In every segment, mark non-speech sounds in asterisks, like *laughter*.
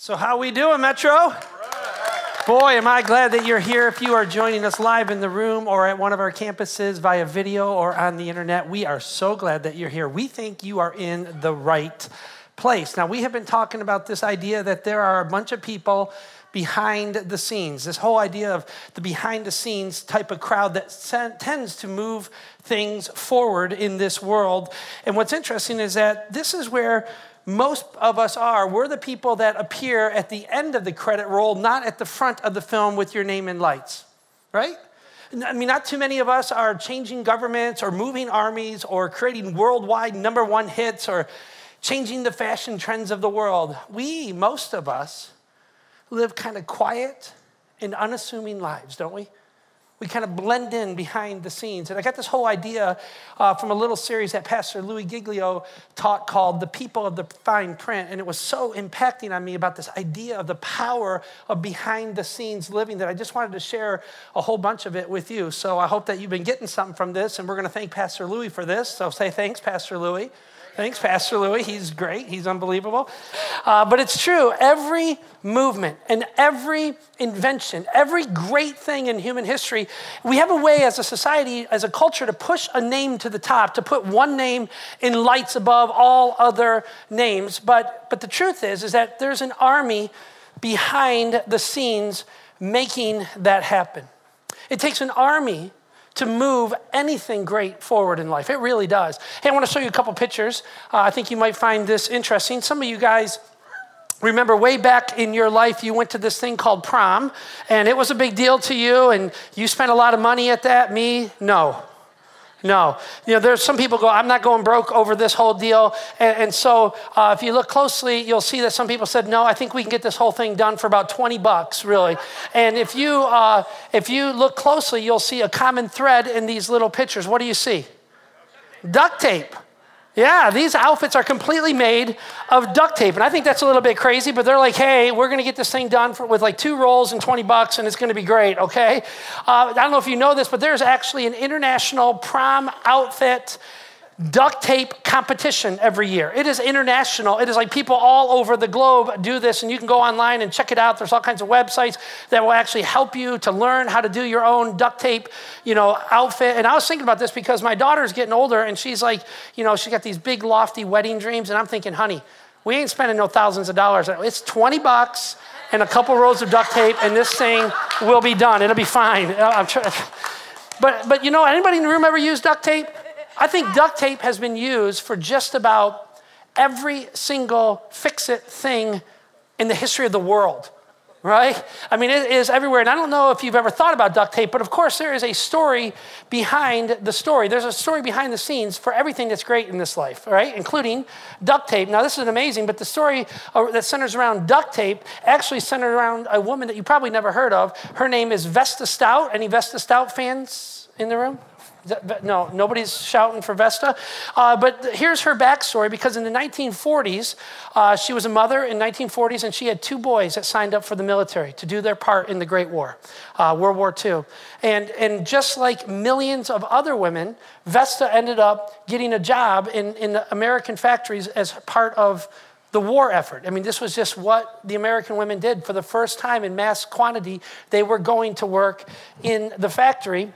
So how we doing, Metro? Boy, am I glad that you're here. If you are joining us live in the room or at one of our campuses via video or on the internet, we are so glad that you're here. We think you are in the right place. Now, we have been talking about this idea that there are a bunch of people behind the scenes, this whole idea of the behind the scenes type of crowd that tends to move things forward in this world. And what's interesting is that this is where most of us are. We're the people that appear at the end of the credit roll, not at the front of the film with your name in lights, right? I mean, not too many of us are changing governments or moving armies or creating worldwide number one hits or changing the fashion trends of the world. We, most of us, live kind of quiet and unassuming lives, don't we? We kind of blend in behind the scenes. And I got this whole idea uh, from a little series that Pastor Louis Giglio taught called The People of the Fine Print. And it was so impacting on me about this idea of the power of behind the scenes living that I just wanted to share a whole bunch of it with you. So I hope that you've been getting something from this. And we're going to thank Pastor Louis for this. So say thanks, Pastor Louis. Thanks, Pastor Louis. He's great. He's unbelievable. Uh, but it's true. Every movement and every invention, every great thing in human history, we have a way as a society, as a culture, to push a name to the top, to put one name in lights above all other names. But, but the truth is, is that there's an army behind the scenes making that happen. It takes an army to move anything great forward in life. It really does. Hey, I want to show you a couple pictures. Uh, I think you might find this interesting. Some of you guys remember way back in your life you went to this thing called prom and it was a big deal to you and you spent a lot of money at that me no no. You know, there's some people go, I'm not going broke over this whole deal. And, and so uh, if you look closely, you'll see that some people said, no, I think we can get this whole thing done for about 20 bucks, really. And if you, uh, if you look closely, you'll see a common thread in these little pictures. What do you see? Duct tape. Yeah, these outfits are completely made of duct tape. And I think that's a little bit crazy, but they're like, hey, we're going to get this thing done for, with like two rolls and 20 bucks, and it's going to be great, okay? Uh, I don't know if you know this, but there's actually an international prom outfit duct tape competition every year. It is international. It is like people all over the globe do this, and you can go online and check it out. There's all kinds of websites that will actually help you to learn how to do your own duct tape, you know, outfit. And I was thinking about this because my daughter's getting older, and she's like, you know, she's got these big lofty wedding dreams, and I'm thinking, honey, we ain't spending no thousands of dollars. It's 20 bucks and a couple rows of duct tape, and this thing will be done. It'll be fine. Uh, *laughs* but, but you know, anybody in the room ever use duct tape? I think duct tape has been used for just about every single fix it thing in the history of the world, right? I mean, it is everywhere. And I don't know if you've ever thought about duct tape, but of course, there is a story behind the story. There's a story behind the scenes for everything that's great in this life, right? Including duct tape. Now, this is amazing, but the story uh, that centers around duct tape actually centered around a woman that you probably never heard of. Her name is Vesta Stout. Any Vesta Stout fans in the room? No, nobody's shouting for Vesta. Uh, but here's her backstory because in the 1940s, uh, she was a mother in 1940s and she had two boys that signed up for the military to do their part in the Great War, uh, World War II. And, and just like millions of other women, Vesta ended up getting a job in, in American factories as part of the war effort. I mean, this was just what the American women did. For the first time in mass quantity, they were going to work in the factory.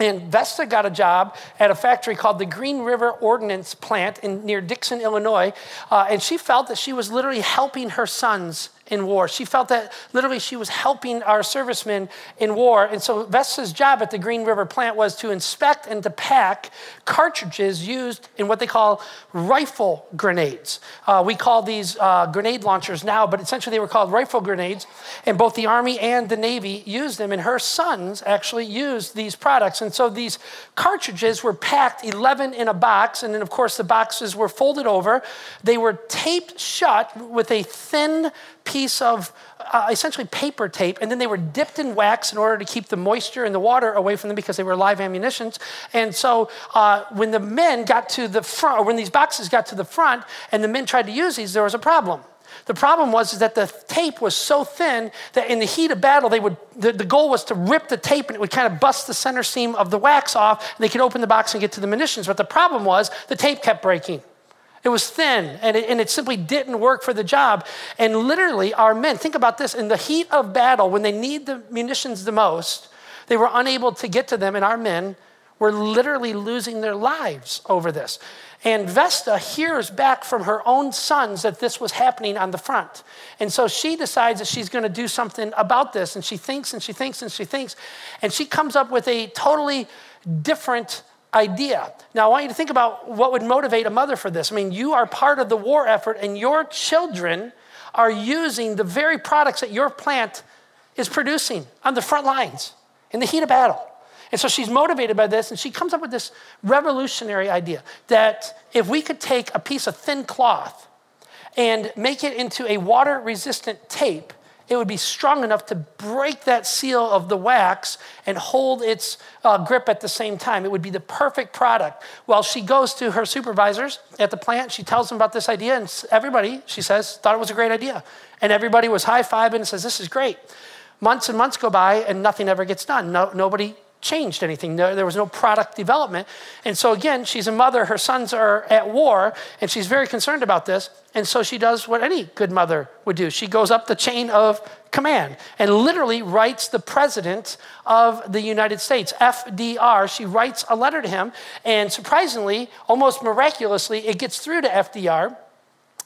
And Vesta got a job at a factory called the Green River Ordnance Plant in, near Dixon, Illinois. Uh, and she felt that she was literally helping her sons in war. She felt that literally she was helping our servicemen in war. And so Vesta's job at the Green River plant was to inspect and to pack cartridges used in what they call rifle grenades. Uh, we call these uh, grenade launchers now, but essentially they were called rifle grenades. And both the Army and the Navy used them. And her sons actually used these products. And so these cartridges were packed 11 in a box. And then, of course, the boxes were folded over. They were taped shut with a thin piece of uh, essentially paper tape, and then they were dipped in wax in order to keep the moisture and the water away from them because they were live ammunitions. And so uh, when the men got to the front, or when these boxes got to the front, and the men tried to use these, there was a problem. The problem was that the tape was so thin that in the heat of battle, they would, the, the goal was to rip the tape and it would kind of bust the center seam of the wax off, and they could open the box and get to the munitions. But the problem was the tape kept breaking. It was thin and it, and it simply didn't work for the job. And literally, our men, think about this in the heat of battle, when they need the munitions the most, they were unable to get to them, and our men were literally losing their lives over this. And Vesta hears back from her own sons that this was happening on the front. And so she decides that she's going to do something about this. And she thinks and she thinks and she thinks. And she comes up with a totally different idea. Now, I want you to think about what would motivate a mother for this. I mean, you are part of the war effort, and your children are using the very products that your plant is producing on the front lines in the heat of battle. And so she's motivated by this, and she comes up with this revolutionary idea that if we could take a piece of thin cloth and make it into a water resistant tape, it would be strong enough to break that seal of the wax and hold its uh, grip at the same time. It would be the perfect product. Well, she goes to her supervisors at the plant. She tells them about this idea, and everybody, she says, thought it was a great idea. And everybody was high fiving and says, This is great. Months and months go by, and nothing ever gets done. No, nobody changed anything. There, there was no product development. And so, again, she's a mother. Her sons are at war, and she's very concerned about this. And so she does what any good mother would do she goes up the chain of command and literally writes the president of the United States, FDR. She writes a letter to him, and surprisingly, almost miraculously, it gets through to FDR.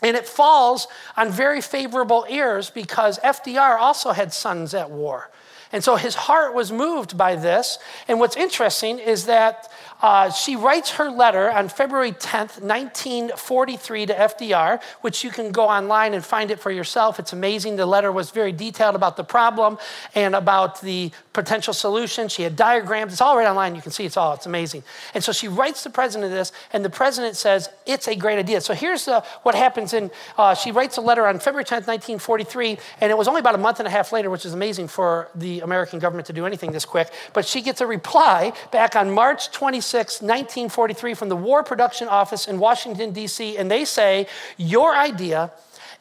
And it falls on very favorable ears because FDR also had sons at war. And so his heart was moved by this. And what's interesting is that uh, she writes her letter on February 10th, 1943, to FDR, which you can go online and find it for yourself. It's amazing. The letter was very detailed about the problem and about the potential solution. She had diagrams. It's all right online. You can see it's all. It's amazing. And so she writes the president this, and the president says, It's a great idea. So here's uh, what happens in, uh, she writes a letter on February 10th, 1943, and it was only about a month and a half later, which is amazing for the American government to do anything this quick. But she gets a reply back on March 26, 1943, from the War Production Office in Washington, D.C., and they say, Your idea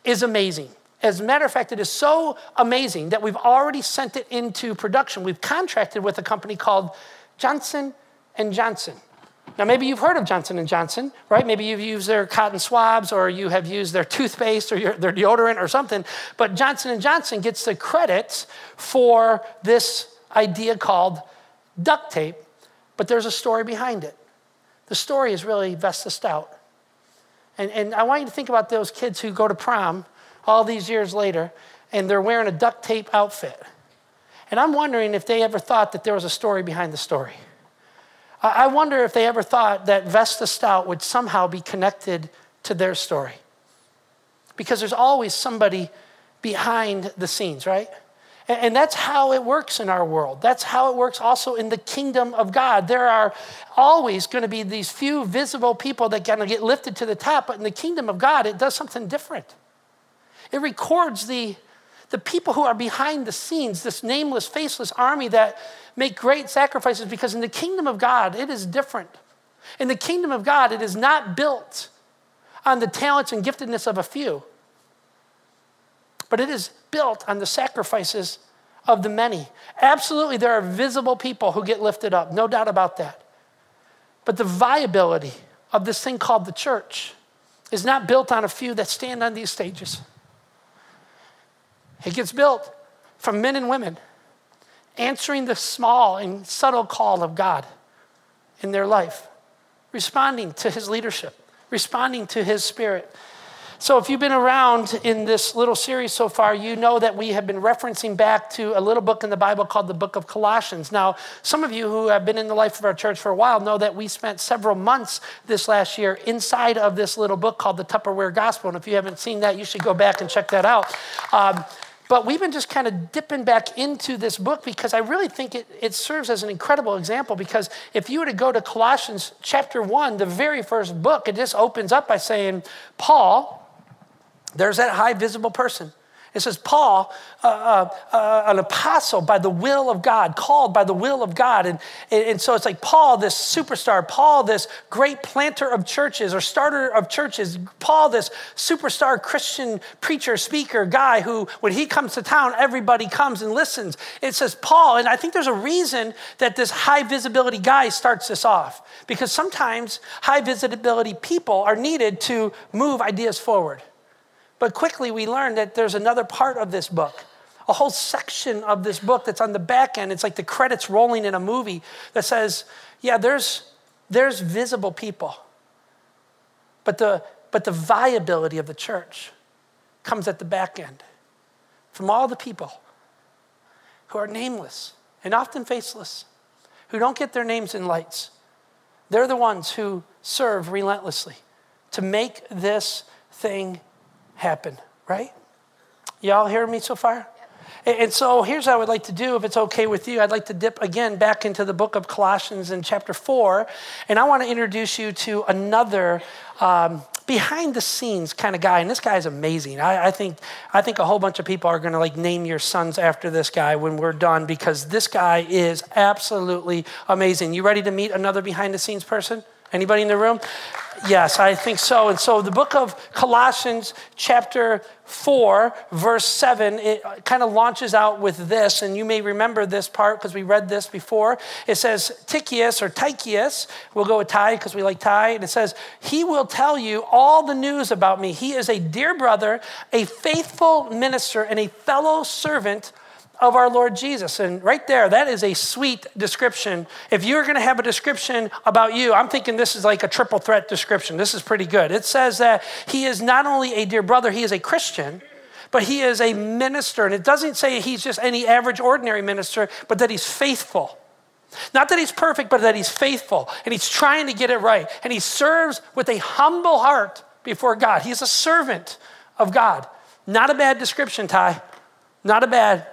is amazing. As a matter of fact, it is so amazing that we've already sent it into production. We've contracted with a company called Johnson and Johnson. Now, maybe you've heard of Johnson Johnson, right? Maybe you've used their cotton swabs, or you have used their toothpaste, or your, their deodorant, or something. But Johnson Johnson gets the credit for this idea called duct tape but there's a story behind it. The story is really Vesta Stout. And, and I want you to think about those kids who go to prom all these years later and they're wearing a duct tape outfit. And I'm wondering if they ever thought that there was a story behind the story. I wonder if they ever thought that Vesta Stout would somehow be connected to their story. Because there's always somebody behind the scenes, right? And that's how it works in our world. That's how it works also in the kingdom of God. There are always going to be these few visible people that kind of get lifted to the top, but in the kingdom of God, it does something different. It records the, the people who are behind the scenes, this nameless, faceless army that make great sacrifices, because in the kingdom of God, it is different. In the kingdom of God, it is not built on the talents and giftedness of a few but it is built on the sacrifices of the many. Absolutely, there are visible people who get lifted up, no doubt about that. But the viability of this thing called the church is not built on a few that stand on these stages. It gets built from men and women answering the small and subtle call of God in their life, responding to his leadership, responding to his spirit. So, if you've been around in this little series so far, you know that we have been referencing back to a little book in the Bible called the book of Colossians. Now, some of you who have been in the life of our church for a while know that we spent several months this last year inside of this little book called the Tupperware Gospel. And if you haven't seen that, you should go back and check that out. Um, but we've been just kind of dipping back into this book because I really think it, it serves as an incredible example. Because if you were to go to Colossians chapter 1, the very first book, it just opens up by saying, Paul, there's that high visible person. It says, Paul, uh, uh, uh, an apostle by the will of God, called by the will of God. And, and so it's like Paul, this superstar, Paul, this great planter of churches or starter of churches, Paul, this superstar Christian preacher, speaker, guy who, when he comes to town, everybody comes and listens. It says Paul, and I think there's a reason that this high visibility guy starts this off because sometimes high visibility people are needed to move ideas forward. But quickly we learn that there's another part of this book, a whole section of this book that's on the back end. It's like the credits rolling in a movie that says, yeah, there's, there's visible people. But the, but the viability of the church comes at the back end from all the people who are nameless and often faceless, who don't get their names in lights. They're the ones who serve relentlessly to make this thing happen, right? Y'all hear me so far? And so here's what I would like to do, if it's okay with you. I'd like to dip again back into the book of Colossians in chapter 4. And I want to introduce you to another um, behind the scenes kind of guy. And this guy is amazing. I, I, think, I think a whole bunch of people are going to like name your sons after this guy when we're done because this guy is absolutely amazing. You ready to meet another behind the scenes person? Anybody in the room? Yes, I think so. And so the book of Colossians, chapter 4, verse 7, it kind of launches out with this. And you may remember this part because we read this before. It says, Tychius or Tychius, we'll go with Ty because we like Ty. And it says, He will tell you all the news about me. He is a dear brother, a faithful minister, and a fellow servant of our Lord Jesus. And right there, that is a sweet description. If you're going to have a description about you, I'm thinking this is like a triple threat description. This is pretty good. It says that he is not only a dear brother, he is a Christian, but he is a minister. And it doesn't say he's just any average, ordinary minister, but that he's faithful. Not that he's perfect, but that he's faithful and he's trying to get it right. And he serves with a humble heart before God. He's a servant of God. Not a bad description, Ty. Not a bad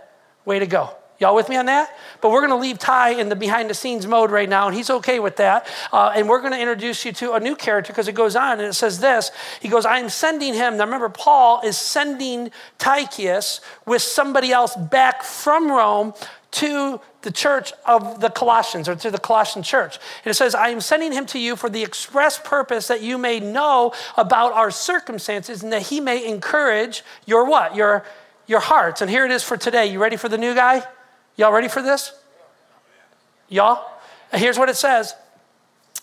Way to go. Y'all with me on that? But we're going to leave Ty in the behind the scenes mode right now, and he's okay with that. Uh, and we're going to introduce you to a new character because it goes on and it says this. He goes, I am sending him. Now remember, Paul is sending Tychicus with somebody else back from Rome to the church of the Colossians or to the Colossian church. And it says, I am sending him to you for the express purpose that you may know about our circumstances and that he may encourage your what? Your your hearts. And here it is for today. You ready for the new guy? Y'all ready for this? Y'all? Here's what it says.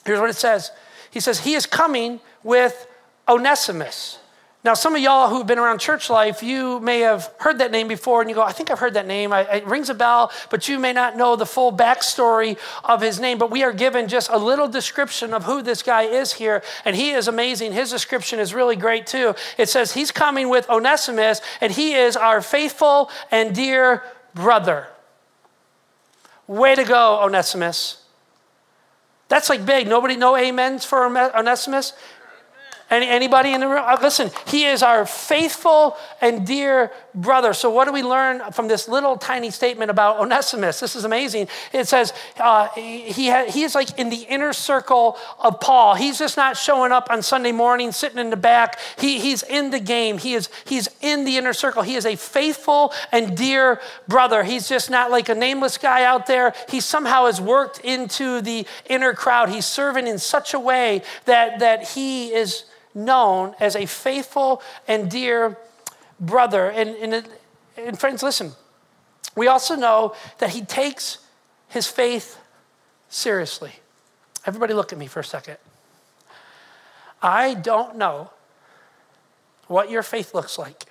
Here's what it says. He says, He is coming with Onesimus. Now, some of y'all who've been around church life, you may have heard that name before, and you go, I think I've heard that name. I, it rings a bell, but you may not know the full backstory of his name. But we are given just a little description of who this guy is here, and he is amazing. His description is really great, too. It says, He's coming with Onesimus, and he is our faithful and dear brother. Way to go, Onesimus. That's like big. Nobody, no amens for Onesimus? Any, anybody in the room? Uh, listen, he is our faithful and dear brother. So, what do we learn from this little tiny statement about Onesimus? This is amazing. It says uh, he, ha- he is like in the inner circle of Paul. He's just not showing up on Sunday morning, sitting in the back. He, he's in the game, he is, he's in the inner circle. He is a faithful and dear brother. He's just not like a nameless guy out there. He somehow has worked into the inner crowd. He's serving in such a way that, that he is known as a faithful and dear brother. And, and, and friends, listen, we also know that he takes his faith seriously. Everybody, look at me for a second. I don't know what your faith looks like.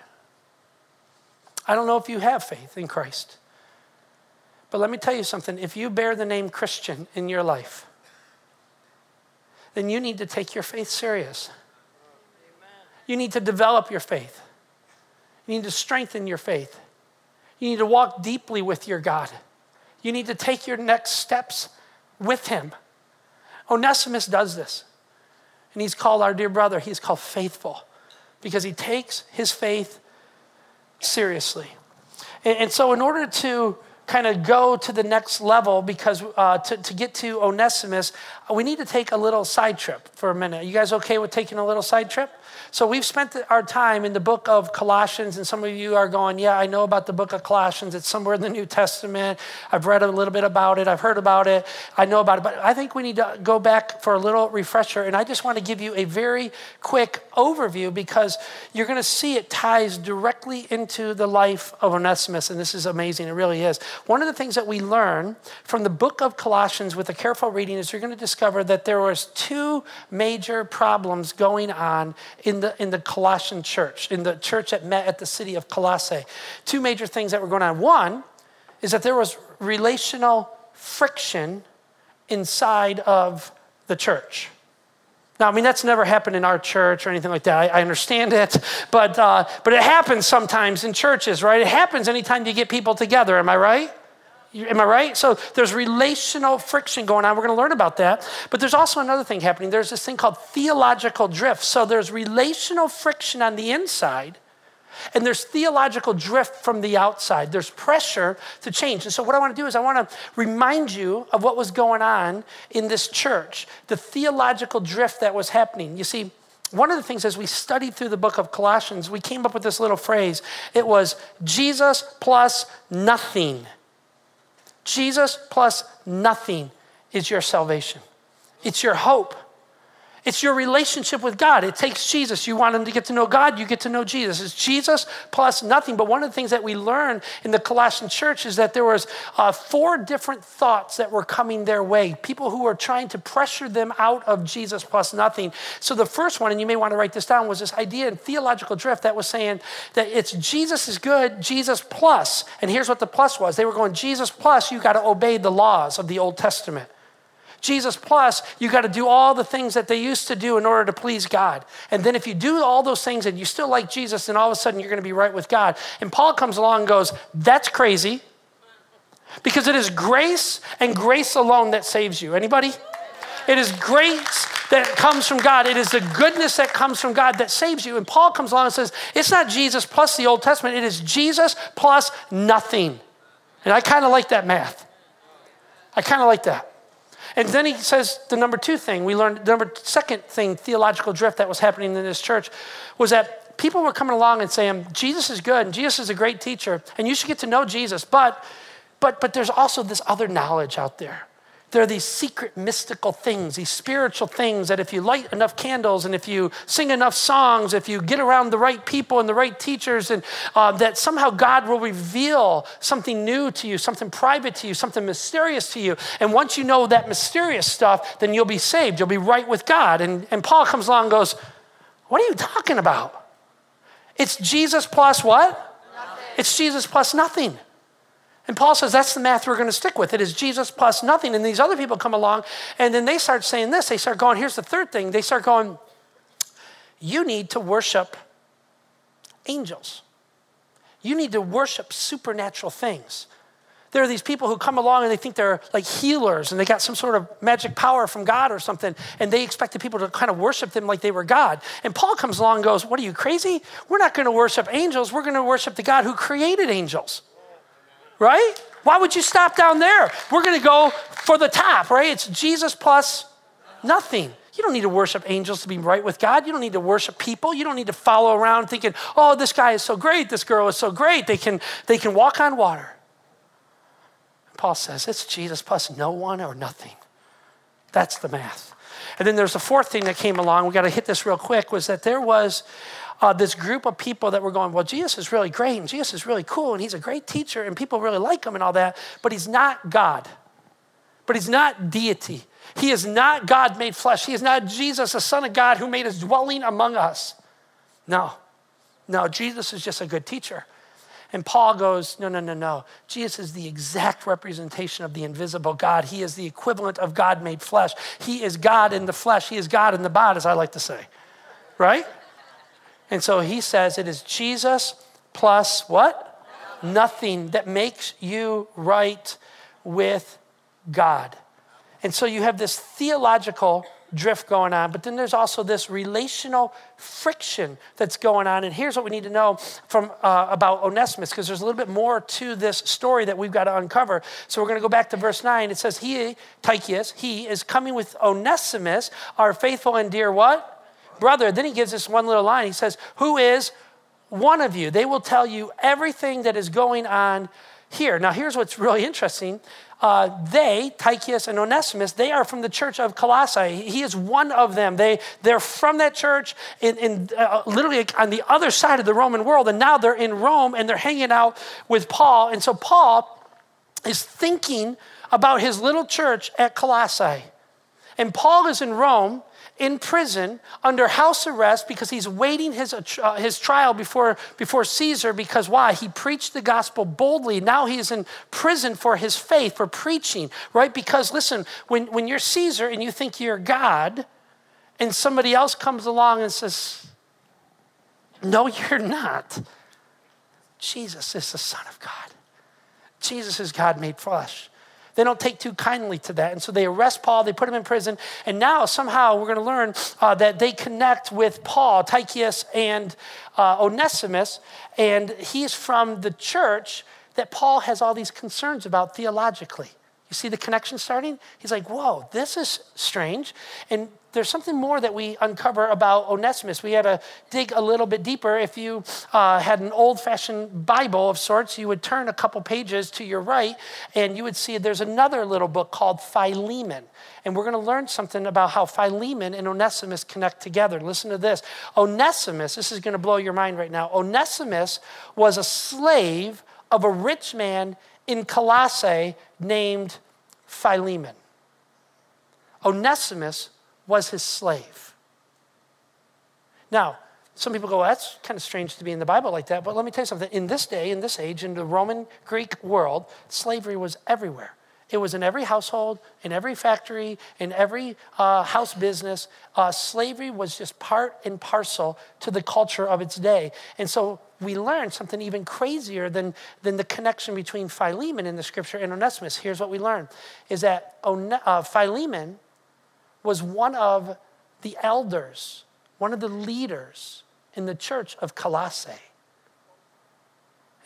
I don't know if you have faith in Christ. But let me tell you something if you bear the name Christian in your life, then you need to take your faith serious. You need to develop your faith. You need to strengthen your faith. You need to walk deeply with your God. You need to take your next steps with Him. Onesimus does this. And he's called our dear brother, he's called faithful because he takes his faith seriously. And, so, in order to kind of go to the next level because uh, to, to get to Onesimus, we need to take a little side trip for a minute. You guys okay with taking a little side trip? So we've spent our time in the book of Colossians, and some of you are going, Yeah, I know about the book of Colossians. It's somewhere in the New Testament. I've read a little bit about it, I've heard about it, I know about it. But I think we need to go back for a little refresher. And I just want to give you a very quick overview because you're going to see it ties directly into the life of Onesimus. And this is amazing. It really is. One of the things that we learn from the book of Colossians with a careful reading is you're going to discover that there was two major problems going on in the, in the Colossian church, in the church that met at the city of Colossae. Two major things that were going on. One is that there was relational friction inside of the church. Now, I mean, that's never happened in our church or anything like that. I, I understand it, but, uh, but it happens sometimes in churches, right? It happens anytime you get people together, am I right? Am I right? So there's relational friction going on. We're going to learn about that. But there's also another thing happening. There's this thing called theological drift. So there's relational friction on the inside, and there's theological drift from the outside. There's pressure to change. And so what I want to do is I want to remind you of what was going on in this church, the theological drift that was happening. You see, one of the things as we studied through the book of Colossians, we came up with this little phrase. It was Jesus plus nothing. Jesus plus nothing is your salvation. It's your hope. It's your relationship with God. It takes Jesus. You want him to get to know God, you get to know Jesus. It's Jesus plus nothing. But one of the things that we learned in the Colossian church is that there was uh, four different thoughts that were coming their way. People who were trying to pressure them out of Jesus plus nothing. So the first one, and you may want to write this down, was this idea in theological drift that was saying that it's Jesus is good, Jesus plus. And here's what the plus was. They were going, Jesus plus, you got to obey the laws of the Old Testament. Jesus plus, you got to do all the things that they used to do in order to please God. And then if you do all those things and you still like Jesus, then all of a sudden you're going to be right with God. And Paul comes along and goes, That's crazy. Because it is grace and grace alone that saves you. Anybody? It is grace that comes from God. It is the goodness that comes from God that saves you. And Paul comes along and says, It's not Jesus plus the Old Testament, it is Jesus plus nothing. And I kind of like that math. I kind of like that. And then he says the number two thing we learned, the number second thing, theological drift that was happening in this church was that people were coming along and saying, Jesus is good and Jesus is a great teacher and you should get to know Jesus. But, but, but there's also this other knowledge out there. There are these secret mystical things, these spiritual things that if you light enough candles and if you sing enough songs, if you get around the right people and the right teachers, and uh, that somehow God will reveal something new to you, something private to you, something mysterious to you. And once you know that mysterious stuff, then you'll be saved. You'll be right with God. And, and Paul comes along and goes, What are you talking about? It's Jesus plus what? Nothing. It's Jesus plus nothing. And Paul says that's the math we're going to stick with. It is Jesus plus nothing. And these other people come along and then they start saying this. They start going, here's the third thing. They start going, you need to worship angels. You need to worship supernatural things. There are these people who come along and they think they're like healers and they got some sort of magic power from God or something, and they expect the people to kind of worship them like they were God. And Paul comes along and goes, What are you crazy? We're not going to worship angels. We're going to worship the God who created angels right? Why would you stop down there? We're going to go for the top, right? It's Jesus plus nothing. You don't need to worship angels to be right with God. You don't need to worship people. You don't need to follow around thinking, "Oh, this guy is so great. This girl is so great. They can they can walk on water." Paul says it's Jesus plus no one or nothing. That's the math. And then there's a fourth thing that came along. We got to hit this real quick. Was that there was uh, this group of people that were going, well, Jesus is really great and Jesus is really cool and he's a great teacher and people really like him and all that, but he's not God. But he's not deity. He is not God made flesh. He is not Jesus, the Son of God, who made his dwelling among us. No, no, Jesus is just a good teacher. And Paul goes, No, no, no, no. Jesus is the exact representation of the invisible God. He is the equivalent of God made flesh. He is God in the flesh. He is God in the body, as I like to say. Right? And so he says it is Jesus plus what? Nothing that makes you right with God. And so you have this theological drift going on, but then there's also this relational friction that's going on. And here's what we need to know from uh, about Onesimus, because there's a little bit more to this story that we've got to uncover. So we're going to go back to verse 9. It says, He, Tychicus, he is coming with Onesimus, our faithful and dear what? Brother. Then he gives us one little line. He says, Who is one of you? They will tell you everything that is going on here. Now, here's what's really interesting. Uh, they, Tychicus and Onesimus, they are from the church of Colossae. He is one of them. They, they're from that church in, in uh, literally on the other side of the Roman world. And now they're in Rome and they're hanging out with Paul. And so Paul is thinking about his little church at Colossae. And Paul is in Rome in prison under house arrest because he's waiting his, uh, his trial before, before Caesar. Because why? He preached the gospel boldly. Now he's in prison for his faith, for preaching, right? Because listen, when, when you're Caesar and you think you're God, and somebody else comes along and says, No, you're not. Jesus is the Son of God. Jesus is God made flesh. They don't take too kindly to that. And so they arrest Paul, they put him in prison. And now somehow we're going to learn uh, that they connect with Paul, Tychicus, and uh, Onesimus. And he's from the church that Paul has all these concerns about theologically. You see the connection starting? He's like, whoa, this is strange. And there's something more that we uncover about Onesimus. We had to dig a little bit deeper. If you uh, had an old fashioned Bible of sorts, you would turn a couple pages to your right and you would see there's another little book called Philemon. And we're going to learn something about how Philemon and Onesimus connect together. Listen to this Onesimus, this is going to blow your mind right now. Onesimus was a slave of a rich man in Colossae named Philemon. Onesimus was his slave. Now, some people go, well, that's kind of strange to be in the Bible like that. But let me tell you something. In this day, in this age, in the Roman Greek world, slavery was everywhere. It was in every household, in every factory, in every uh, house business. Uh, slavery was just part and parcel to the culture of its day. And so we learn something even crazier than, than the connection between Philemon in the scripture and Onesimus. Here's what we learn is that One- uh, Philemon was one of the elders, one of the leaders in the church of Colossae.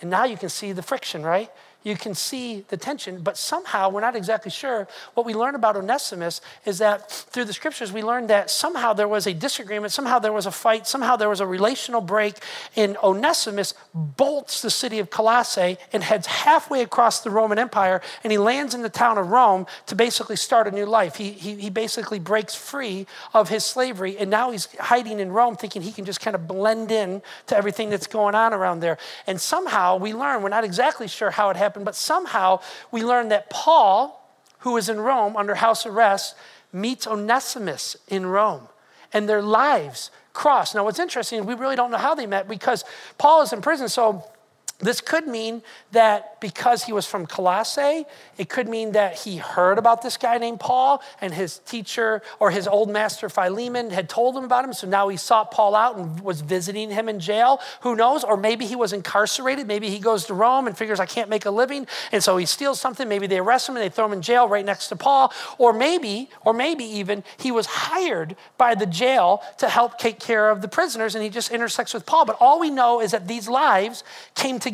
And now you can see the friction, right? You can see the tension, but somehow we're not exactly sure. What we learn about Onesimus is that through the scriptures, we learn that somehow there was a disagreement, somehow there was a fight, somehow there was a relational break, and Onesimus bolts the city of Colossae and heads halfway across the Roman Empire, and he lands in the town of Rome to basically start a new life. He, he, he basically breaks free of his slavery, and now he's hiding in Rome thinking he can just kind of blend in to everything that's going on around there. And somehow we learn, we're not exactly sure how it happened but somehow we learn that Paul, who is in Rome under house arrest, meets Onesimus in Rome, and their lives cross. Now, what's interesting, we really don't know how they met because Paul is in prison, so this could mean that because he was from Colossae, it could mean that he heard about this guy named Paul and his teacher or his old master Philemon had told him about him. So now he sought Paul out and was visiting him in jail. Who knows? Or maybe he was incarcerated. Maybe he goes to Rome and figures, I can't make a living. And so he steals something. Maybe they arrest him and they throw him in jail right next to Paul. Or maybe, or maybe even he was hired by the jail to help take care of the prisoners and he just intersects with Paul. But all we know is that these lives came together.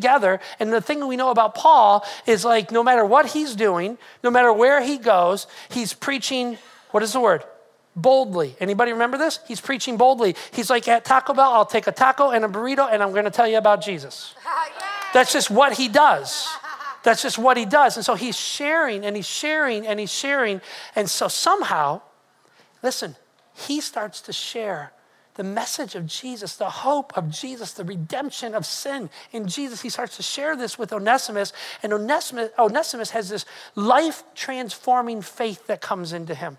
And the thing we know about Paul is like no matter what he's doing, no matter where he goes, he's preaching, what is the word? Boldly. Anybody remember this? He's preaching boldly. He's like at Taco Bell, I'll take a taco and a burrito and I'm going to tell you about Jesus. That's just what he does. That's just what he does. And so he's sharing and he's sharing and he's sharing. And so somehow, listen, he starts to share the message of Jesus, the hope of Jesus, the redemption of sin in Jesus. He starts to share this with Onesimus, and Onesimus, Onesimus has this life transforming faith that comes into him.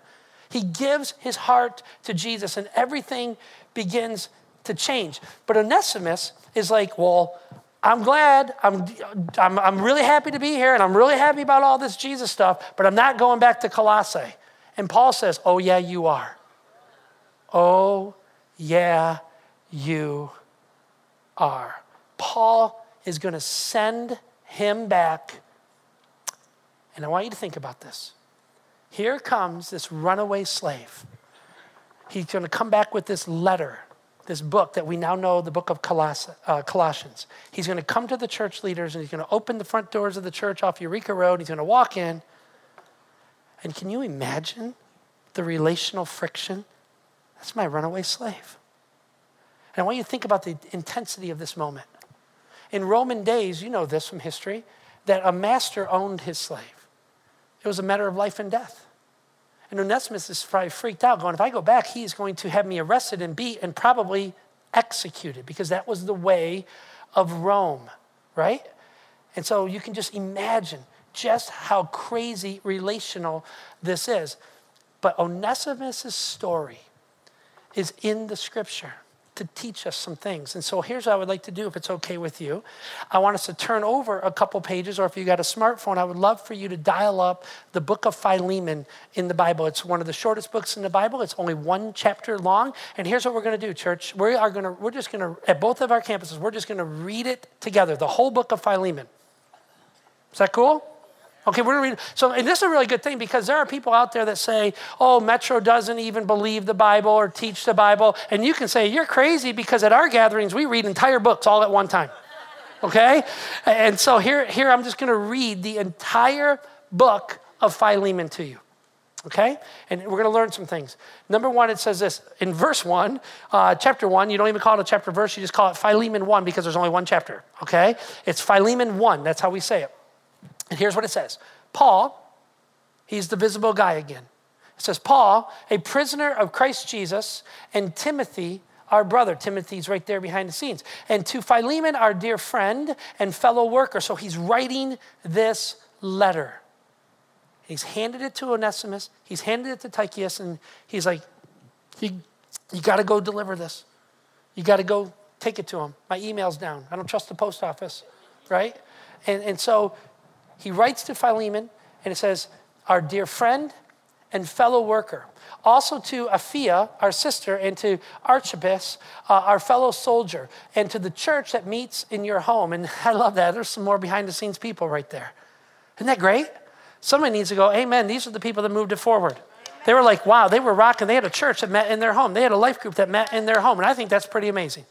He gives his heart to Jesus, and everything begins to change. But Onesimus is like, well, I'm glad. I'm, I'm, I'm really happy to be here, and I'm really happy about all this Jesus stuff, but I'm not going back to Colossae. And Paul says, Oh, yeah, you are. Oh, yeah, you are. Paul is going to send him back. And I want you to think about this. Here comes this runaway slave. he's going to come back with this letter, this book that we now know, the book of Coloss- uh, Colossians. He's going to come to the church leaders and he's going to open the front doors of the church off Eureka Road. He's going to walk in. And can you imagine the relational friction? That's my runaway slave. And I want you to think about the intensity of this moment. In Roman days, you know this from history, that a master owned his slave. It was a matter of life and death. And Onesimus is probably freaked out, going, if I go back, he's going to have me arrested and beat and probably executed because that was the way of Rome, right? And so you can just imagine just how crazy relational this is. But Onesimus' story is in the scripture to teach us some things. And so here's what I would like to do, if it's okay with you. I want us to turn over a couple pages, or if you got a smartphone, I would love for you to dial up the book of Philemon in the Bible. It's one of the shortest books in the Bible. It's only one chapter long. And here's what we're going to do, church. We are to, we're just going to, at both of our campuses, we're just going to read it together, the whole book of Philemon. Is that cool? Okay, we're read. So, and this is a really good thing because there are people out there that say, oh, Metro doesn't even believe the Bible or teach the Bible. And you can say, you're crazy because at our gatherings, we read entire books all at one time. Okay? And so here, here I'm just gonna read the entire book of Philemon to you. Okay? And we're gonna learn some things. Number one, it says this in verse one, uh, chapter one, you don't even call it a chapter verse, you just call it Philemon 1 because there's only one chapter. Okay? It's Philemon 1, that's how we say it. And here's what it says Paul, he's the visible guy again. It says, Paul, a prisoner of Christ Jesus, and Timothy, our brother. Timothy's right there behind the scenes. And to Philemon, our dear friend and fellow worker. So he's writing this letter. He's handed it to Onesimus, he's handed it to Tychicus, and he's like, You, you got to go deliver this. You got to go take it to him. My email's down. I don't trust the post office, right? And, and so he writes to Philemon and it says, Our dear friend and fellow worker. Also to Apphia, our sister, and to Archippus, uh, our fellow soldier, and to the church that meets in your home. And *laughs* I love that. There's some more behind the scenes people right there. Isn't that great? Somebody needs to go, Amen. These are the people that moved it forward. They were like, wow, they were rocking. They had a church that met in their home. They had a life group that met in their home. And I think that's pretty amazing.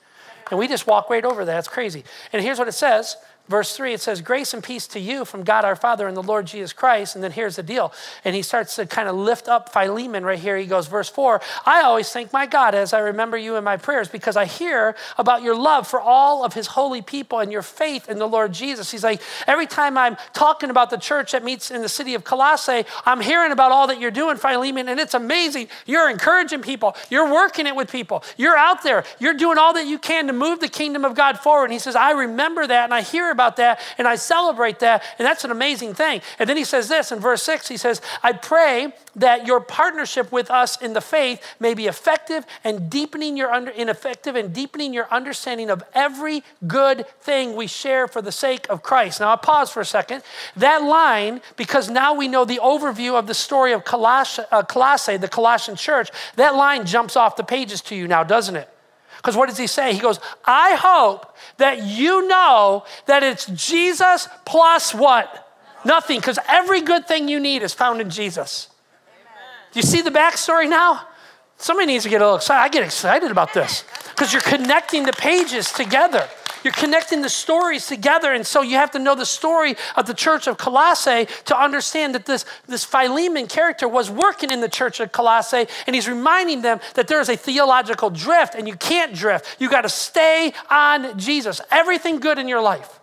And we just walk right over that. It's crazy. And here's what it says verse 3, it says, Grace and peace to you from God our Father and the Lord Jesus Christ. And then here's the deal. And he starts to kind of lift up Philemon right here. He goes, verse 4, I always thank my God as I remember you in my prayers because I hear about your love for all of his holy people and your faith in the Lord Jesus. He's like, every time I'm talking about the church that meets in the city of Colossae, I'm hearing about all that you're doing, Philemon, and it's amazing. You're encouraging people, you're working it with people, you're out there, you're doing all that you can to move the kingdom of God forward. And he says, I remember that and I hear about that and I celebrate that, and that's an amazing thing. And then he says this in verse 6 he says, I pray that your partnership with us in the faith may be effective and deepening your under, ineffective and deepening your understanding of every good thing we share for the sake of Christ. Now I'll pause for a second. That line, because now we know the overview of the story of uh, Colossae the Colossian church, that line jumps off the pages to you now, doesn't it? Because what does he say? He goes, I hope that you know that it's Jesus plus what? Nothing, because every good thing you need is found in Jesus. Amen. Do you see the backstory now? Somebody needs to get a little excited. I get excited about this because you're connecting the pages together. You're connecting the stories together. And so you have to know the story of the church of Colossae to understand that this, this Philemon character was working in the church of Colossae. And he's reminding them that there is a theological drift and you can't drift. You got to stay on Jesus. Everything good in your life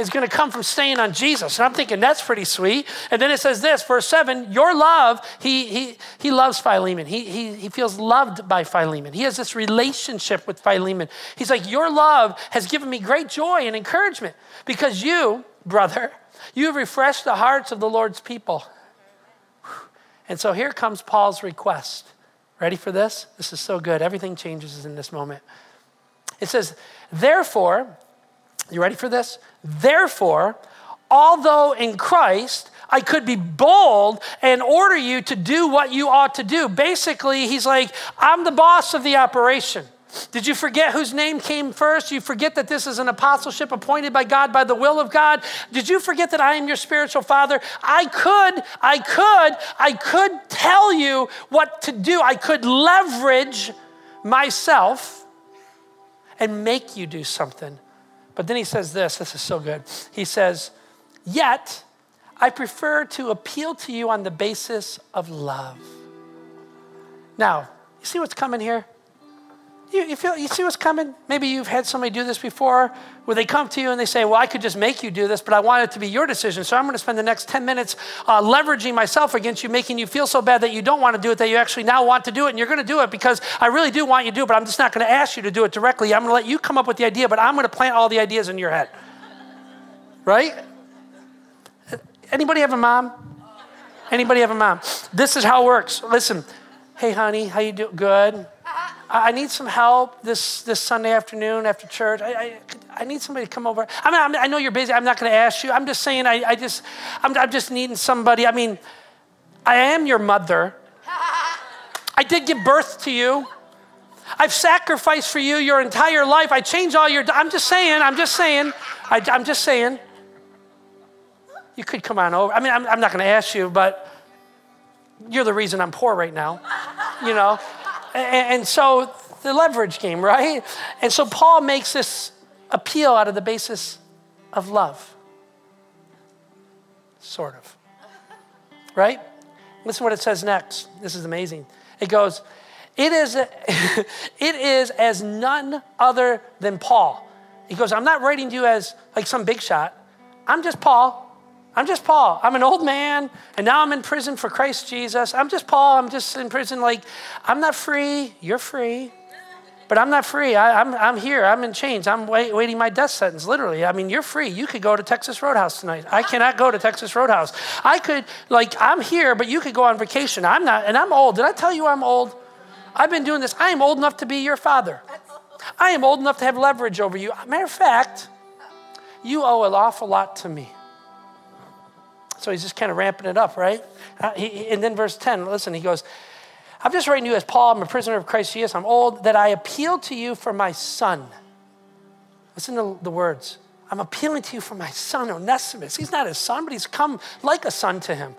is going to come from staying on Jesus. And I'm thinking that's pretty sweet. And then it says this, verse 7 Your love, he, he, he loves Philemon. He, he, he feels loved by Philemon. He has this relationship with Philemon. He's like, Your love has given me great joy and encouragement because you, brother, you have refreshed the hearts of the Lord's people. And so here comes Paul's request. Ready for this? This is so good. Everything changes in this moment. It says, Therefore, you ready for this? Therefore, although in Christ I could be bold and order you to do what you ought to do. Basically, he's like, I'm the boss of the operation. Did you forget whose name came first? You forget that this is an apostleship appointed by God by the will of God? Did you forget that I am your spiritual father? I could, I could, I could tell you what to do. I could leverage myself and make you do something. But then he says this this is so good. He says, Yet I prefer to appeal to you on the basis of love. Now, you see what's coming here? You, you, feel, you see what's coming? Maybe you've had somebody do this before where they come to you and they say, Well, I could just make you do this, but I want it to be your decision. So I'm going to spend the next 10 minutes uh, leveraging myself against you, making you feel so bad that you don't want to do it, that you actually now want to do it. And you're going to do it because I really do want you to do it, but I'm just not going to ask you to do it directly. I'm going to let you come up with the idea, but I'm going to plant all the ideas in your head. Right? Anybody have a mom? Anybody have a mom? This is how it works. Listen, hey honey, how you doing? Good. I need some help this, this Sunday afternoon after church. I, I, I need somebody to come over. I mean, I'm, i know you're busy. I'm not going to ask you. I'm just saying, I, I just, I'm, I'm just needing somebody. I mean, I am your mother. *laughs* I did give birth to you. I've sacrificed for you your entire life. I changed all your, I'm just saying, I'm just saying, I, am just saying. You could come on over. I mean, I'm, I'm not going to ask you, but you're the reason I'm poor right now, you know? And so the leverage game, right? And so Paul makes this appeal out of the basis of love. Sort of. Right? Listen what it says next. This is amazing. It goes, it is, *laughs* it is as none other than Paul. He goes, I'm not writing to you as like some big shot. I'm just Paul. I'm just Paul. I'm an old man, and now I'm in prison for Christ Jesus. I'm just Paul. I'm just in prison. Like, I'm not free. You're free. But I'm not free. I, am I'm, I'm here. I'm in chains. I'm wait, waiting my death sentence, literally. I mean, you're free. You could go to Texas Roadhouse tonight. I cannot go to Texas Roadhouse. I could, like, I'm here, but you could go on vacation. I'm not, and I'm old. Did I tell you I'm old? I've been doing this. I am old enough to be your father. I am old enough to have leverage over you. Matter of fact, you owe an awful lot to me. So he's just kind of ramping it up, right? Uh, he, and then verse 10, listen, he goes, I'm just writing to you as Paul, I'm a prisoner of Christ Jesus, I'm old, that I appeal to you for my son. Listen to the words. I'm appealing to you for my son, Onesimus. He's not his son, but he's come like a son to him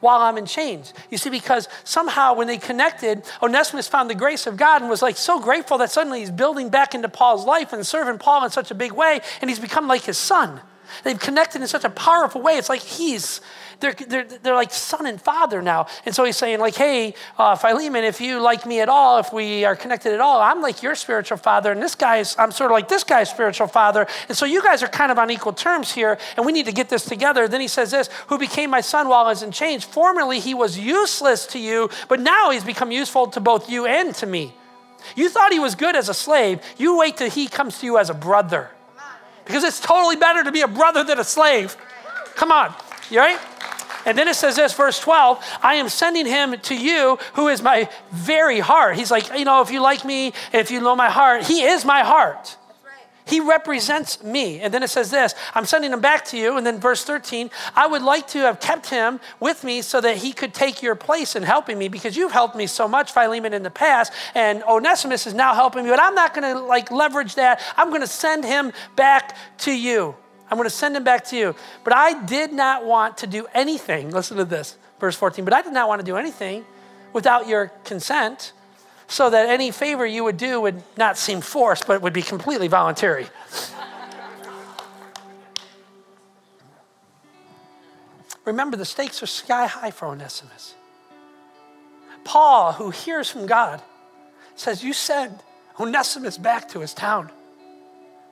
while I'm in chains. You see, because somehow when they connected, Onesimus found the grace of God and was like so grateful that suddenly he's building back into Paul's life and serving Paul in such a big way, and he's become like his son. They've connected in such a powerful way. It's like he's, they're, they're, they're like son and father now. And so he's saying, like, hey, uh, Philemon, if you like me at all, if we are connected at all, I'm like your spiritual father. And this guy's, I'm sort of like this guy's spiritual father. And so you guys are kind of on equal terms here. And we need to get this together. Then he says this, who became my son while I was in chains. Formerly he was useless to you, but now he's become useful to both you and to me. You thought he was good as a slave. You wait till he comes to you as a brother because it's totally better to be a brother than a slave. Come on, you right? And then it says this, verse 12, I am sending him to you who is my very heart. He's like, you know, if you like me, if you know my heart, he is my heart. He represents me. And then it says this I'm sending him back to you. And then verse 13, I would like to have kept him with me so that he could take your place in helping me because you've helped me so much, Philemon, in the past. And Onesimus is now helping me, but I'm not going to like leverage that. I'm going to send him back to you. I'm going to send him back to you. But I did not want to do anything. Listen to this, verse 14. But I did not want to do anything without your consent so that any favor you would do would not seem forced, but would be completely voluntary. Remember, the stakes are sky high for Onesimus. Paul, who hears from God, says, You send Onesimus back to his town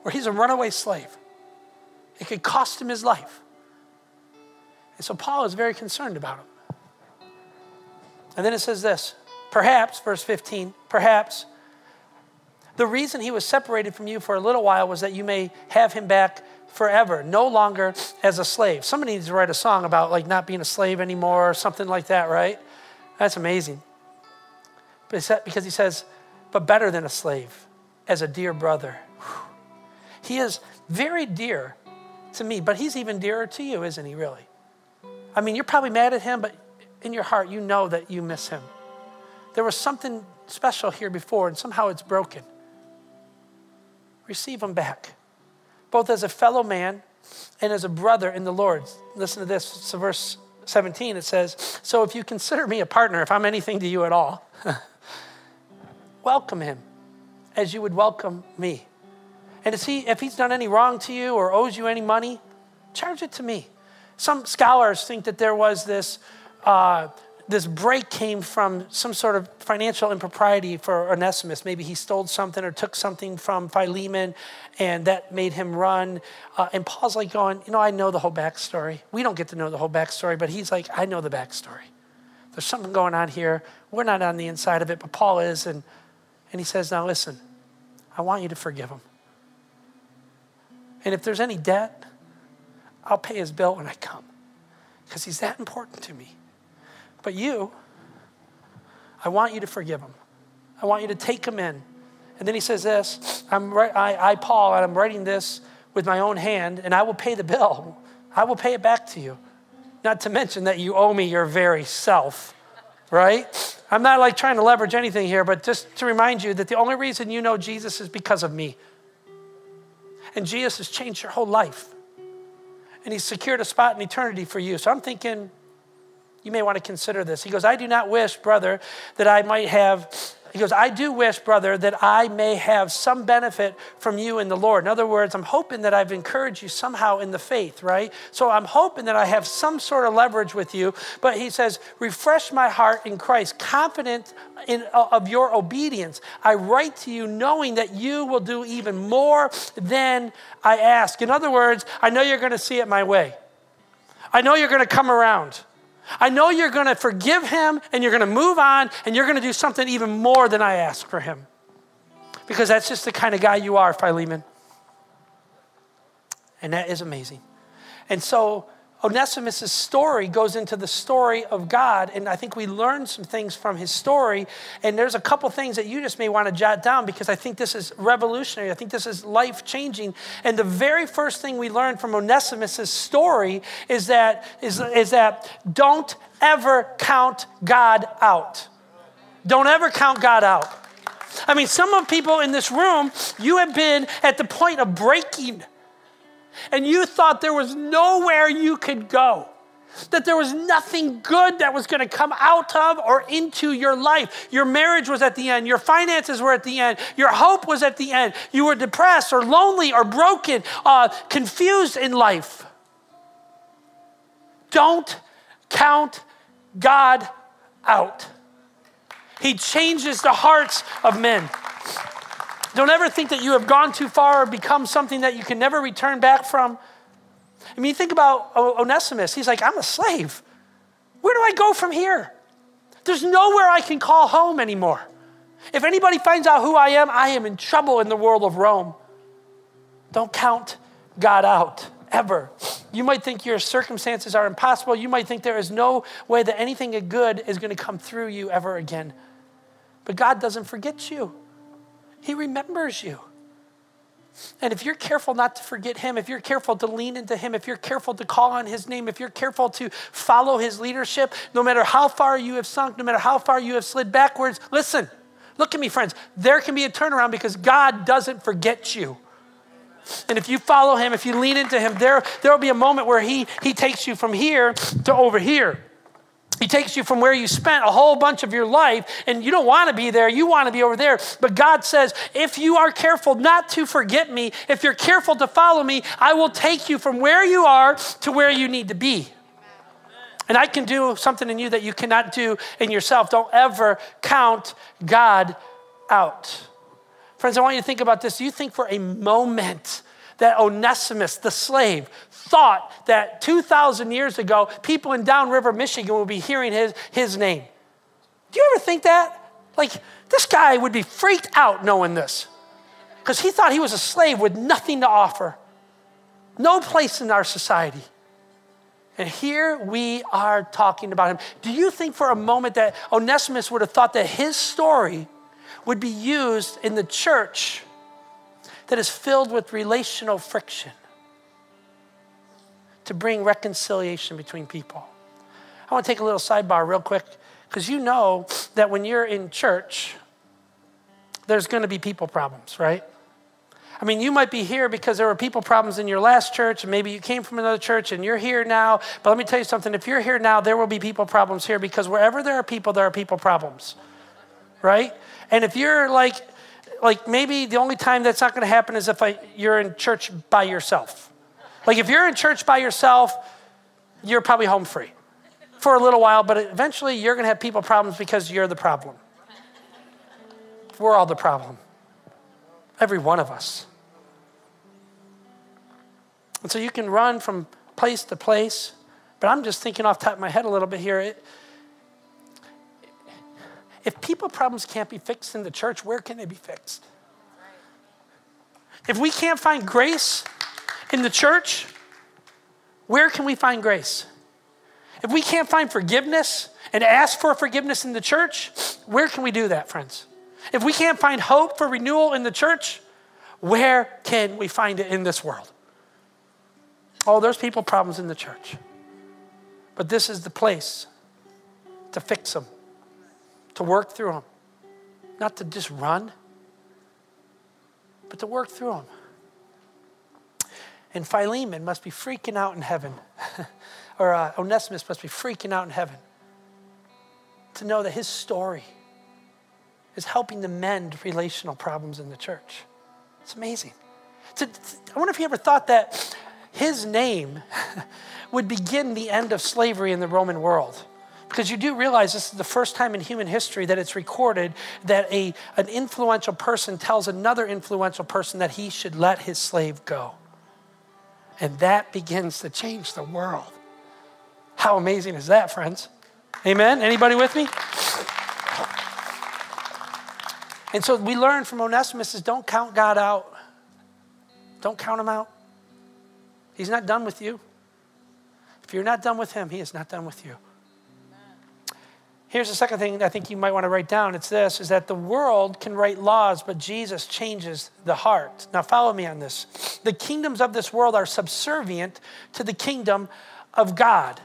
where he's a runaway slave. It could cost him his life. And so Paul is very concerned about him. And then it says this Perhaps, verse 15, perhaps the reason he was separated from you for a little while was that you may have him back forever, no longer as a slave. Somebody needs to write a song about like not being a slave anymore or something like that, right? That's amazing. But because he says, but better than a slave, as a dear brother. He is very dear to me, but he's even dearer to you, isn't he, really? I mean, you're probably mad at him, but in your heart, you know that you miss him. There was something special here before, and somehow it's broken. receive him back, both as a fellow man and as a brother in the Lord. Listen to this. Verse 17, it says, So if you consider me a partner, if I'm anything to you at all, *laughs* welcome him as you would welcome me. And he, if he's done any wrong to you or owes you any money, charge it to me. Some scholars think that there was this, uh, this break came from some sort of financial impropriety for Onesimus. Maybe he stole something or took something from Philemon and that made him run. Uh, and Paul's like going, you know, I know the whole backstory. We don't get to know the whole backstory, but he's like, I know the backstory. There's something going on here. We're not on the inside of it, but Paul is. And, and he says, now listen, I want you to forgive him. And if there's any debt, I'll pay his bill when I come because he's that important to me. But you, I want you to forgive him. I want you to take him in. And then he says this I'm, I, I, Paul, and I'm writing this with my own hand, and I will pay the bill. I will pay it back to you. Not to mention that you owe me your very self, right? I'm not like trying to leverage anything here, but just to remind you that the only reason you know Jesus is because of me. And Jesus has changed your whole life. And he's secured a spot in eternity for you. So I'm thinking you may want to consider this. He goes, I do not wish, brother, that I might have he goes, I do wish, brother, that I may have some benefit from you in the Lord. In other words, I'm hoping that I've encouraged you somehow in the faith, right? So I'm hoping that I have some sort of leverage with you. But he says, refresh my heart in Christ, confident in, uh, of your obedience. I write to you knowing that you will do even more than I ask. In other words, I know you're going to see it my way. I know you're going to come around. I know you're going to forgive him and you're going to move on and you're going to do something even more than I ask for him. Because that's just the kind of guy you are, Philemon. And that is amazing. And so Onesimus' story goes into the story of God, and I think we learn some things from his story. And there's a couple things that you just may want to jot down because I think this is revolutionary. I think this is life changing. And the very first thing we learn from Onesimus' story is that, is, is that don't ever count God out. Don't ever count God out. I mean, some of people in this room, you have been at the point of breaking and you thought there was nowhere you could go, that there was nothing good that was going to come out of or into your life. Your marriage was at the end, your finances were at the end, your hope was at the end. You were depressed or lonely or broken, uh, confused in life. Don't count God out. He changes the hearts of men. Don't ever think that you have gone too far or become something that you can never return back from. I mean, think about Onesimus. He's like, I'm a slave. Where do I go from here? There's nowhere I can call home anymore. If anybody finds out who I am, I am in trouble in the world of Rome. Don't count God out ever. You might think your circumstances are impossible. You might think there is no way that anything good is going to come through you ever again. But God doesn't forget you. He remembers you. And if you're careful not to forget him, if you're careful to lean into him, if you're careful to call on his name, if you're careful to follow his leadership, no matter how far you have sunk, no matter how far you have slid backwards, listen, look at me, friends. There can be a turnaround because God doesn't forget you. And if you follow him, if you lean into him, there, there will be a moment where he, he takes you from here to over here. He takes you from where you spent a whole bunch of your life and you don't want to be there, you want to be over there. But God says, if you are careful not to forget me, if you're careful to follow me, I will take you from where you are to where you need to be. And I can do something in you that you cannot do in yourself. Don't ever count God out. Friends, I want you to think about this. Do You think for a moment that Onesimus, the slave, thought that 2,000 years ago, people in downriver Michigan would be hearing his, his name. Do you ever think that? Like, this guy would be freaked out knowing this because he thought he was a slave with nothing to offer, no place in our society. And here we are talking about him. Do you think for a moment that Onesimus would have thought that his story would be used in the church that is filled with relational friction? To bring reconciliation between people. I want to take a little sidebar real quick because you know that when you're in church, there's going to be people problems, right? I mean, you might be here because there were people problems in your last church, and maybe you came from another church and you're here now. But let me tell you something if you're here now, there will be people problems here because wherever there are people, there are people problems, right? And if you're like, like maybe the only time that's not going to happen is if I, you're in church by yourself. Like if you're in church by yourself, you're probably home free for a little while, but eventually you're going to have people problems because you're the problem. We're all the problem. Every one of us. And so you can run from place to place. But I'm just thinking off top of my head a little bit here. It, if people problems can't be fixed in the church, where can they be fixed? If we can't find grace in the church, where can we find grace? If we can't find forgiveness and ask for forgiveness in the church, where can we do that, friends? If we can't find hope for renewal in the church, where can we find it in this world? Oh, there's people problems in the church. But this is the place to fix them, to work through them. Not to just run, but to work through them. And Philemon must be freaking out in heaven, *laughs* or uh, Onesimus must be freaking out in heaven to know that his story is helping to mend relational problems in the church. It's amazing. I wonder if you ever thought that his name *laughs* would begin the end of slavery in the Roman world. Because you do realize this is the first time in human history that it's recorded that a, an influential person tells another influential person that he should let his slave go. And that begins to change the world. How amazing is that, friends? Amen? Anybody with me? And so we learn from Onesimus is don't count God out. Don't count him out. He's not done with you. If you're not done with him, he is not done with you. Here's the second thing I think you might want to write down. It's this is that the world can write laws, but Jesus changes the heart. Now follow me on this. The kingdoms of this world are subservient to the kingdom of God.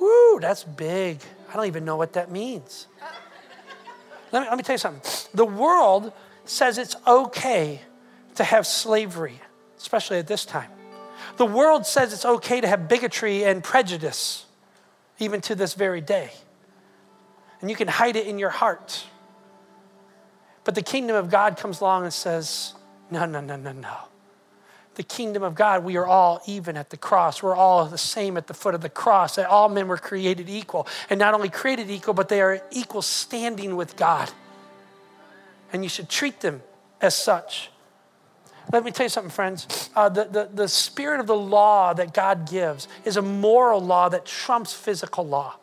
Woo, that's big. I don't even know what that means. Let me, let me tell you something. The world says it's okay to have slavery, especially at this time. The world says it's okay to have bigotry and prejudice, even to this very day. And you can hide it in your heart. But the kingdom of God comes along and says, no, no, no, no, no. The kingdom of God, we are all even at the cross. We're all the same at the foot of the cross. That all men were created equal. And not only created equal, but they are equal standing with God. And you should treat them as such. Let me tell you something, friends. Uh, the, the, the spirit of the law that God gives is a moral law that trumps physical law.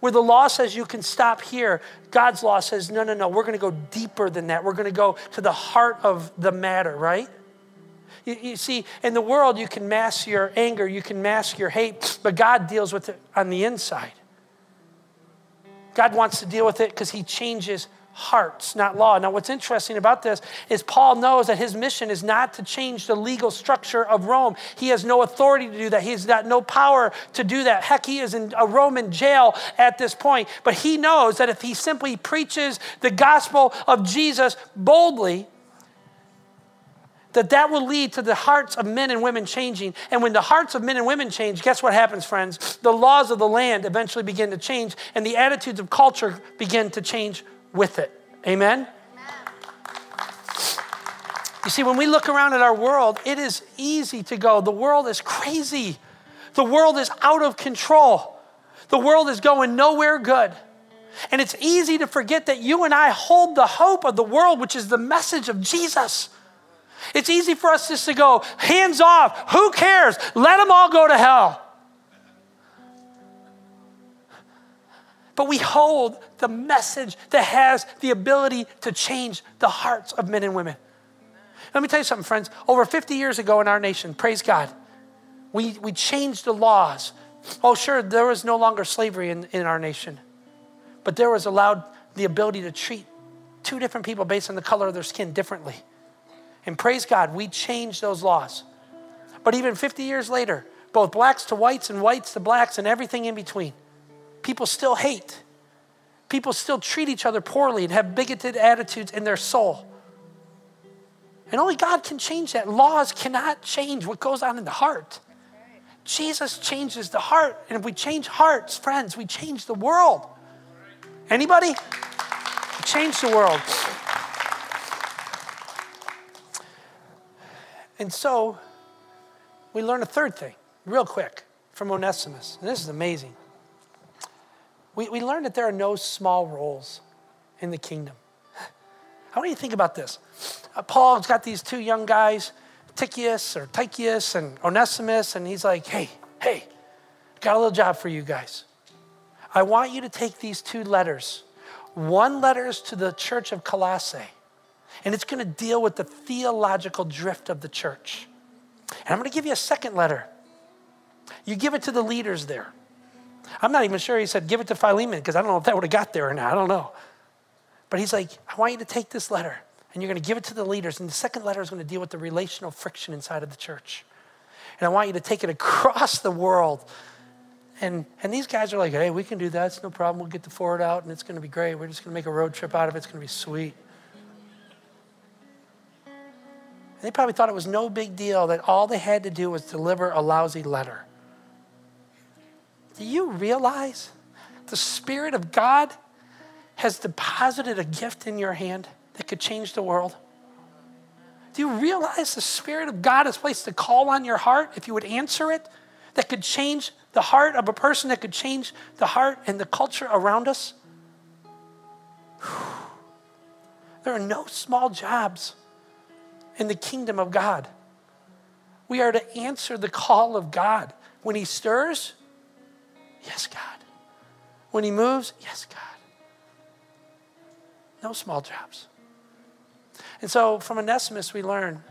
Where the law says you can stop here, God's law says, no, no, no, we're going to go deeper than that. We're going to go to the heart of the matter, right? You, see, in the world, you can mask your anger, you can mask your hate, but God deals with it on the inside. God wants to deal with it because He changes hearts, not law. Now, what's interesting about this is Paul knows that his mission is not to change the legal structure of Rome. He has no authority to do that. He's got no power to do that. Heck, he is in a Roman jail at this point. But he knows that if he simply preaches the gospel of Jesus boldly, that that will lead to the hearts of men and women changing. And when the hearts of men and women change, guess what happens, friends? The laws of the land eventually begin to change, and the attitudes of culture begin to change with it. Amen? You see, when we look around at our world, it is easy to go, the world is crazy. The world is out of control. The world is going nowhere good. And it's easy to forget that you and I hold the hope of the world, which is the message of Jesus. It's easy for us just to go, hands off, who cares? Let them all go to hell. But we hold the message that has the ability to change the hearts of men and women. Let me tell you something, friends. Over 50 years ago in our nation, praise God, we, we changed the laws. Oh, sure, there was no longer slavery in, in our nation, but there was allowed the ability to treat two different people based on the color of their skin differently. And praise God, we changed those laws. But even 50 years later, both blacks to whites and whites to blacks and everything in between, people still hate. People still treat each other poorly and have bigoted attitudes in their soul. And only God can change that. Laws cannot change what goes on in the heart. Jesus changes the heart. And if we change hearts, friends, we change the world. Anybody? Change the world. And so we learn a third thing, real quick, from Onesimus. And this is amazing. We, we learn that there are no small roles in the kingdom. How do you think about this? Uh, Paul's got these two young guys, Tychicus or Tychicus and Onesimus, and he's like, hey, hey, got a little job for you guys. I want you to take these two letters. One letter is to the church of Colossae, and it's going to deal with the theological drift of the church. And I'm going to give you a second letter. You give it to the leaders there. I'm not even sure he said give it to Philemon because I don't know if that would have got there or not. I don't know. But he's like, I want you to take this letter and you're going to give it to the leaders. And the second letter is going to deal with the relational friction inside of the church. And I want you to take it across the world. And, and these guys are like, hey, we can do that. It's no problem. We'll get the Ford out and it's going to be great. We're just going to make a road trip out of it. It's going to be sweet. And they probably thought it was no big deal that all they had to do was deliver a lousy letter. Do you realize the Spirit of God has deposited a gift in your hand that could change the world? Do you realize the Spirit of God has placed a call on your heart if you would answer it that could change the heart of a person, that could change the heart and the culture around us? There are no small jobs in the kingdom of God. We are to answer the call of God. When He stirs, yes, God. When He moves, yes, God. No small jobs. And so from Onesimus, we learn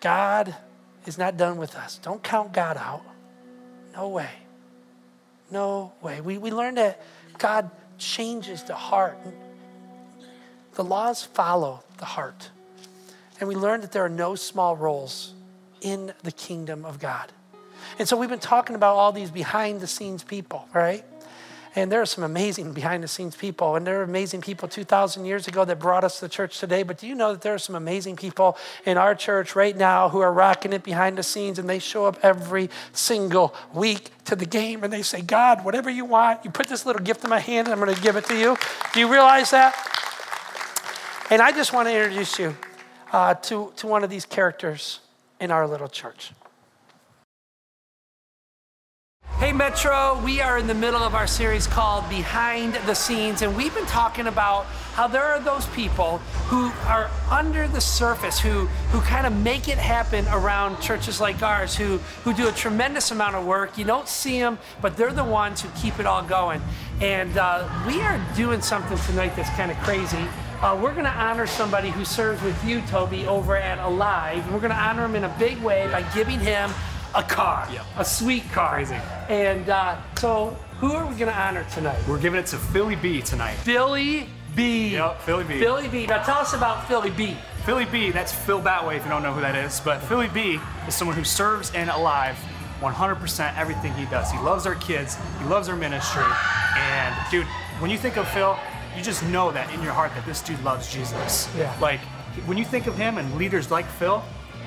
God is not done with us. Don't count God out. No way. No way. We, we learn that God changes the heart. The laws follow the heart. And we learn that there are no small roles in the kingdom of God. And so we've been talking about all these behind the scenes people, right? And there are some amazing behind the scenes people, and there are amazing people 2,000 years ago that brought us to the church today. But do you know that there are some amazing people in our church right now who are rocking it behind the scenes, and they show up every single week to the game and they say, God, whatever you want, you put this little gift in my hand, and I'm going to give it to you. Do you realize that? And I just want to introduce you uh, to, to one of these characters in our little church. Hey Metro, we are in the middle of our series called Behind the Scenes, and we've been talking about how there are those people who are under the surface, who, who kind of make it happen around churches like ours, who, who do a tremendous amount of work. You don't see them, but they're the ones who keep it all going. And uh, we are doing something tonight that's kind of crazy. Uh, we're going to honor somebody who serves with you, Toby, over at Alive. We're going to honor him in a big way by giving him a car, yep. a sweet car. Crazy. And uh, so, who are we going to honor tonight? We're giving it to Philly B tonight. Philly B. Yep, Philly B. Philly B. Now tell us about Philly B. Philly B, that's Phil Batway if you don't know who that is. But Philly B is someone who serves in Alive 100% everything he does. He loves our kids, he loves our ministry. And dude, when you think of Phil, you just know that in your heart that this dude loves Jesus. Yeah. Like when you think of him and leaders like Phil,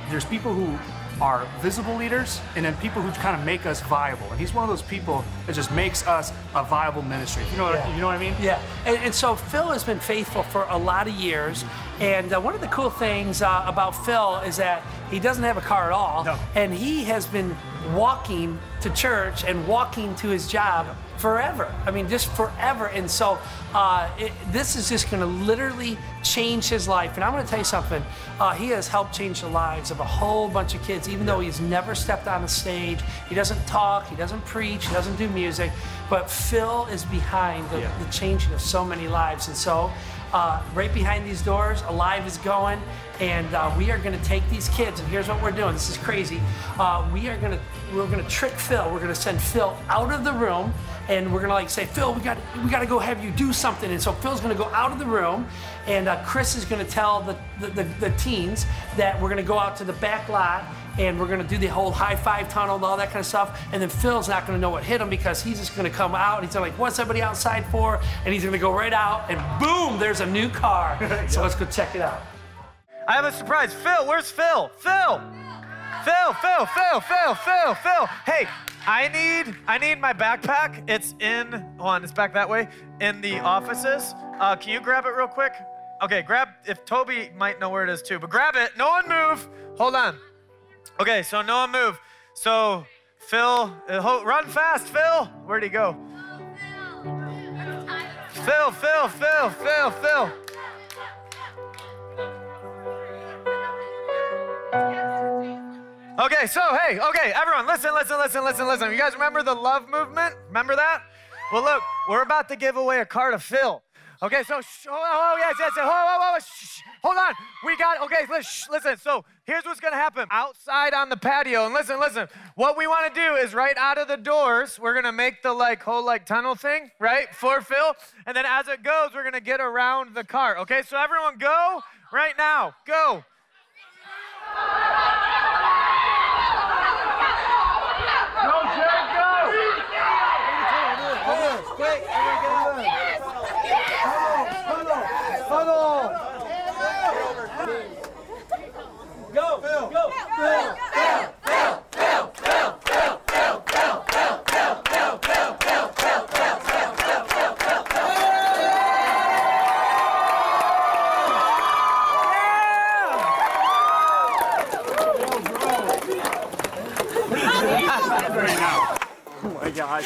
there's people who are visible leaders and then people who kind of make us viable. And he's one of those people that just makes us a viable ministry. You know what, yeah. you know what I mean? Yeah. And, and, so Phil has been faithful for a lot of years. And uh, one of the cool things uh, about Phil is that he doesn't have a car at all. No. And he has been walking to church and walking to his job forever. I mean, just forever. And so uh, it, this is just going to literally change his life. And I'm going to tell you something. Uh, he has helped change the lives of a whole bunch of kids, even though he's never stepped on a stage. He doesn't talk, he doesn't preach, he doesn't do music. But Phil is behind the, yeah. the changing of so many lives. And so, uh, right behind these doors, Alive is going, and uh, we are going to take these kids. And here's what we're doing. This is crazy. Uh, we are going to we're going to trick Phil. We're going to send Phil out of the room and we're gonna like say, Phil, we got we got to go have you do something. And so Phil's gonna go out of the room, and uh, Chris is gonna tell the, the, the the teens that we're gonna go out to the back lot and we're gonna do the whole high five tunnel and all that kind of stuff. And then Phil's not gonna know what hit him because he's just gonna come out. And he's like, "What's everybody outside for?" And he's gonna go right out, and boom, there's a new car. *laughs* so let's go check it out. I have a surprise. Phil, where's Phil? Phil! Phil, Phil, Phil, Phil, Phil, Phil. Hey, I need I need my backpack. It's in hold on, it's back that way in the offices. Uh, can you grab it real quick? Okay, grab if Toby might know where it is too, but grab it. No one move. Hold on. Okay, so no one move. So Phil, uh, ho- run fast, Phil. Where'd he go? Phil, Phil, Phil, Phil, Phil. Okay, so hey, okay, everyone, listen, listen, listen, listen, listen. You guys remember the love movement? Remember that? Well, look, we're about to give away a car to Phil. Okay, so sh- oh, oh, yes, yes. Oh, oh, oh, shh, hold on. We got okay. Listen, listen. So here's what's gonna happen outside on the patio. And listen, listen. What we want to do is right out of the doors, we're gonna make the like whole like tunnel thing, right, for Phil. And then as it goes, we're gonna get around the car. Okay, so everyone, go right now. Go.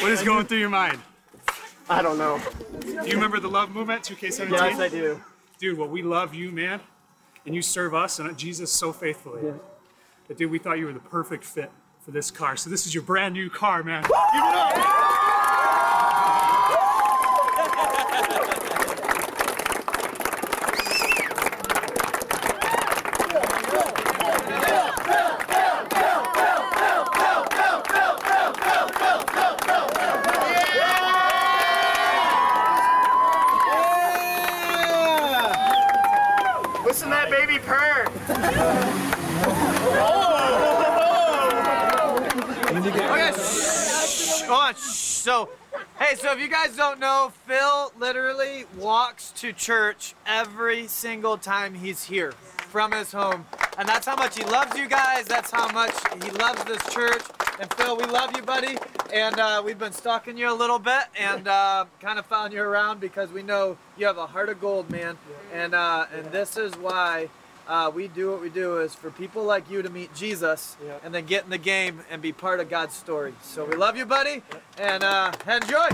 What is going through your mind? I don't know. Do you remember the love movement, 2K17? Yes, I do. Dude, well, we love you, man, and you serve us and Jesus so faithfully. Yeah. But dude, we thought you were the perfect fit for this car. So this is your brand new car, man. Give it up. Listen to that baby purr. Okay, shh. Hold on. Shh. So, hey, so if you guys don't know, Phil literally walks to church every single time he's here from his home. And that's how much he loves you guys. That's how much he loves this church. And Phil, we love you, buddy. And uh, we've been stalking you a little bit and uh, kind of found you around because we know you have a heart of gold, man. And uh, and this is why uh, we do what we do is for people like you to meet Jesus and then get in the game and be part of God's story. So we love you, buddy, and uh, enjoy.